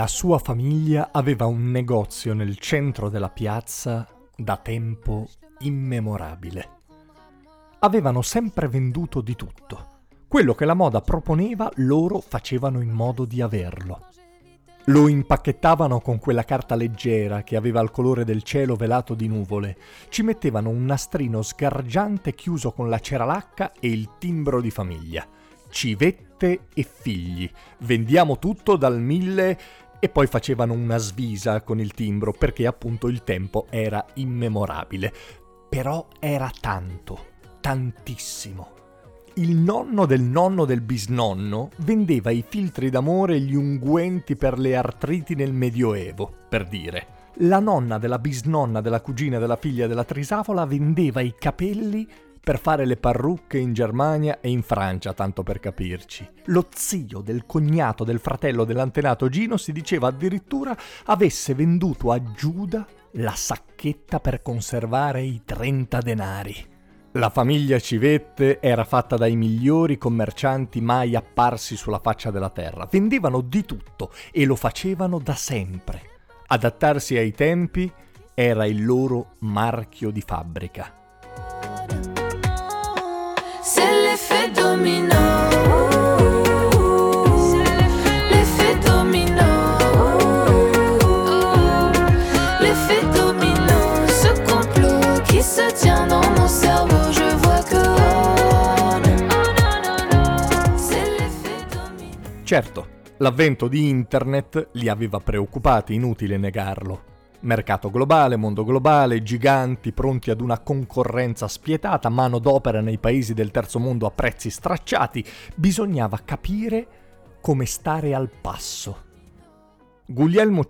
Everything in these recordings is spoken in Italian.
La sua famiglia aveva un negozio nel centro della piazza da tempo immemorabile. Avevano sempre venduto di tutto. Quello che la moda proponeva loro facevano in modo di averlo. Lo impacchettavano con quella carta leggera che aveva il colore del cielo velato di nuvole, ci mettevano un nastrino sgargiante chiuso con la ceralacca e il timbro di famiglia. Civette e figli. Vendiamo tutto dal mille e poi facevano una svisa con il timbro perché appunto il tempo era immemorabile. Però era tanto, tantissimo. Il nonno del nonno del bisnonno vendeva i filtri d'amore e gli unguenti per le artriti nel Medioevo, per dire. La nonna della bisnonna della cugina della figlia della Trisavola vendeva i capelli per fare le parrucche in Germania e in Francia, tanto per capirci. Lo zio del cognato del fratello dell'antenato Gino si diceva addirittura avesse venduto a Giuda la sacchetta per conservare i 30 denari. La famiglia Civette era fatta dai migliori commercianti mai apparsi sulla faccia della terra. Vendevano di tutto e lo facevano da sempre. Adattarsi ai tempi era il loro marchio di fabbrica. Certo, l'avvento di Internet li aveva preoccupati, inutile negarlo. Mercato globale, mondo globale, giganti pronti ad una concorrenza spietata, mano d'opera nei paesi del terzo mondo a prezzi stracciati, bisognava capire come stare al passo. Guglielmo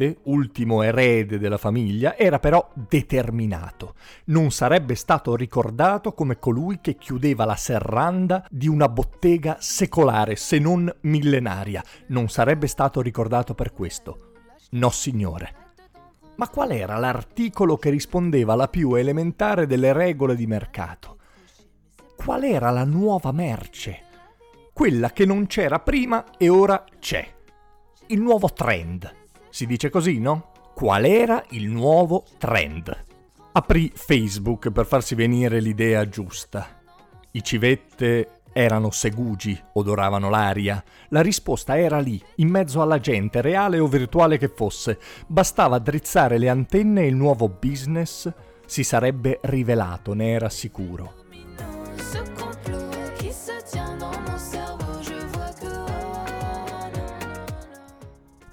Civette, ultimo erede della famiglia, era però determinato. Non sarebbe stato ricordato come colui che chiudeva la serranda di una bottega secolare, se non millenaria. Non sarebbe stato ricordato per questo. No, signore. Ma qual era l'articolo che rispondeva alla più elementare delle regole di mercato? Qual era la nuova merce? Quella che non c'era prima e ora c'è. Il nuovo trend. Si dice così, no? Qual era il nuovo trend? Aprì Facebook per farsi venire l'idea giusta. I civette erano segugi, odoravano l'aria. La risposta era lì, in mezzo alla gente, reale o virtuale che fosse. Bastava drizzare le antenne e il nuovo business si sarebbe rivelato, ne era sicuro.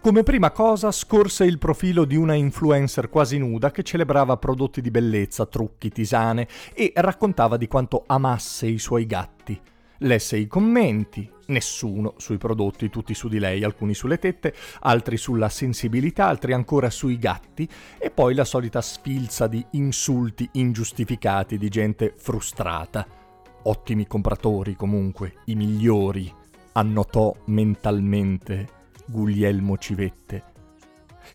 Come prima cosa scorse il profilo di una influencer quasi nuda che celebrava prodotti di bellezza, trucchi, tisane e raccontava di quanto amasse i suoi gatti. Lesse i commenti, nessuno sui prodotti, tutti su di lei, alcuni sulle tette, altri sulla sensibilità, altri ancora sui gatti e poi la solita sfilza di insulti ingiustificati di gente frustrata. Ottimi compratori comunque, i migliori, annotò mentalmente Guglielmo Civette.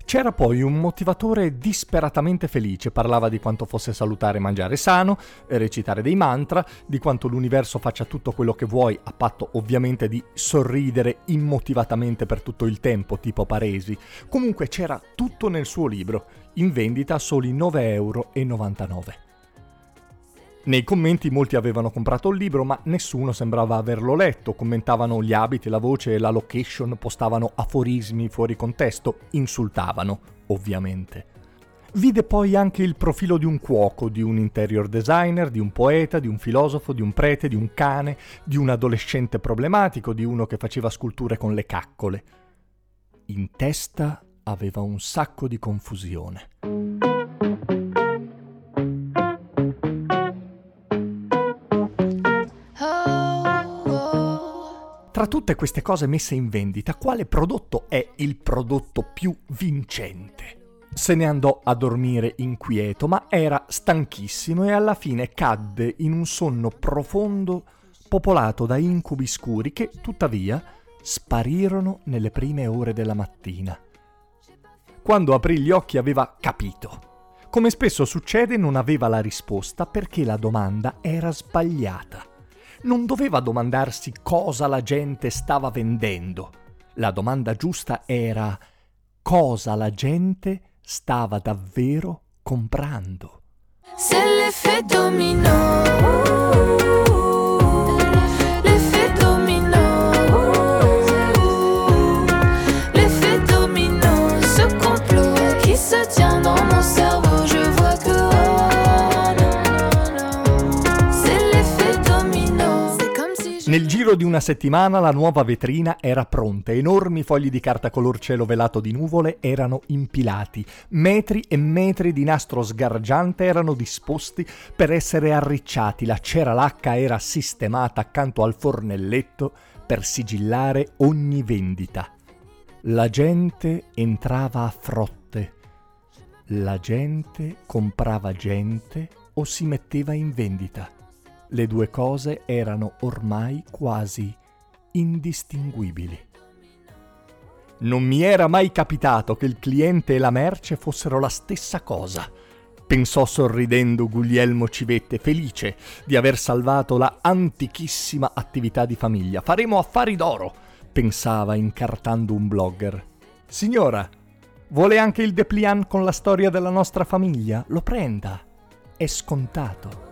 C'era poi un motivatore disperatamente felice, parlava di quanto fosse salutare mangiare sano, recitare dei mantra, di quanto l'universo faccia tutto quello che vuoi, a patto ovviamente di sorridere immotivatamente per tutto il tempo, tipo Paresi. Comunque c'era tutto nel suo libro, in vendita a soli 9,99 euro. Nei commenti molti avevano comprato il libro, ma nessuno sembrava averlo letto. Commentavano gli abiti, la voce e la location, postavano aforismi fuori contesto, insultavano, ovviamente. Vide poi anche il profilo di un cuoco, di un interior designer, di un poeta, di un filosofo, di un prete, di un cane, di un adolescente problematico, di uno che faceva sculture con le caccole. In testa aveva un sacco di confusione. Tutte queste cose messe in vendita, quale prodotto è il prodotto più vincente? Se ne andò a dormire inquieto, ma era stanchissimo e alla fine cadde in un sonno profondo popolato da incubi scuri che, tuttavia, sparirono nelle prime ore della mattina. Quando aprì gli occhi aveva capito. Come spesso succede, non aveva la risposta perché la domanda era sbagliata. Non doveva domandarsi cosa la gente stava vendendo. La domanda giusta era cosa la gente stava davvero comprando. C'est l'effet domino. Nel giro di una settimana la nuova vetrina era pronta, enormi fogli di carta color cielo velato di nuvole erano impilati, metri e metri di nastro sgargiante erano disposti per essere arricciati, la cera lacca era sistemata accanto al fornelletto per sigillare ogni vendita. La gente entrava a frotte, la gente comprava gente o si metteva in vendita. Le due cose erano ormai quasi indistinguibili. Non mi era mai capitato che il cliente e la merce fossero la stessa cosa. Pensò sorridendo Guglielmo Civette, felice di aver salvato la antichissima attività di famiglia. Faremo affari d'oro, pensava incartando un blogger. Signora, vuole anche il dépliant con la storia della nostra famiglia? Lo prenda. È scontato.